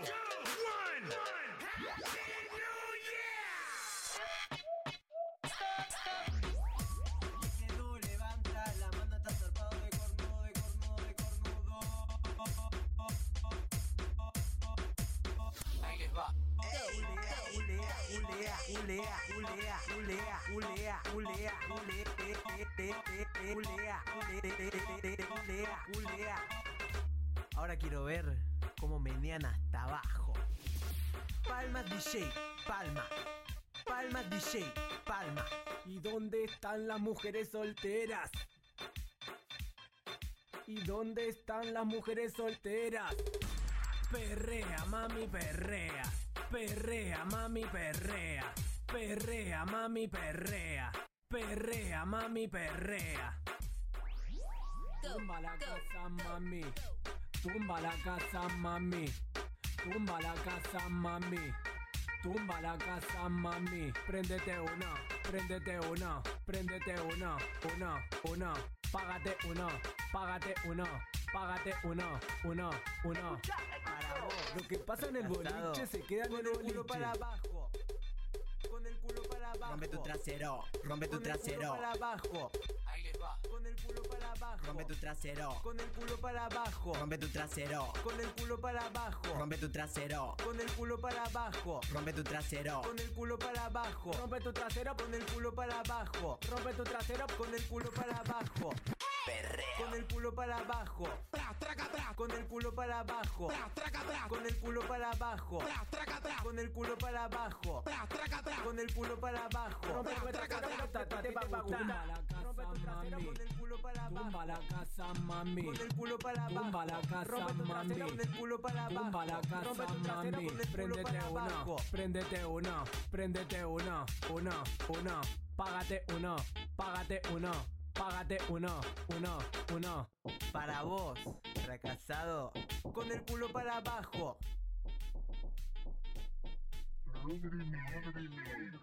one. Happy New Year. Levanta la mano, está de cornudo, de cornudo, de cornudo. Va. Ulea, ulea, ulea, ulea, ulea, ulea, ulea, ulea, ulea, ulea. Ahora quiero ver cómo menean hasta abajo. Palma DJ, palma. Palma DJ, palma. ¿Y dónde están las mujeres solteras? ¿Y dónde están las mujeres solteras? Perrea, mami, perrea. Perrea, mami, perrea. Perrea, mami, perrea. Perrea, mami, perrea. Tumba la casa, mami. Tumba la casa, mami. Tumba la casa, mami. Tumba la casa, mami. Préndete una, préndete una, préndete una, una, una. Págate una, págate una, págate una, una, una. Para vos. Lo que pasa en el boliche se queda en Con el el boliche. culo para abajo. Con el culo para abajo. Rompe tu trasero, rompe tu Con el culo trasero, para abajo. Ahí les va. Con el culo para abajo. Rompe tu trasero, Con el culo para abajo. rompe tu trasero, Con el culo para abajo. rompe tu trasero, Con el culo para abajo. rompe tu trasero, Con el culo para abajo. Rompe tu trasero, Con el culo para abajo. rompe tu trasero. Con el culo para abajo. Con el culo para abajo. Con el culo para abajo. Con el culo para abajo. Con el culo para abajo. Con el culo para abajo. Rompe tu trasero, te va a gustar. Rompe tu trasero, Con el culo para Tumba abajo. la casa, mami. Con el culo para abajo. Tumba la casa, Rompe tu mami. trasero con el culo para abajo. Tumba la casa, Rompe tu trasero mami. con el culo Préndete para una, abajo. préndete una, préndete una, una, una. Págate una, págate una, págate una, una, una. Para vos, fracasado. Con el culo para abajo. Madre, madre,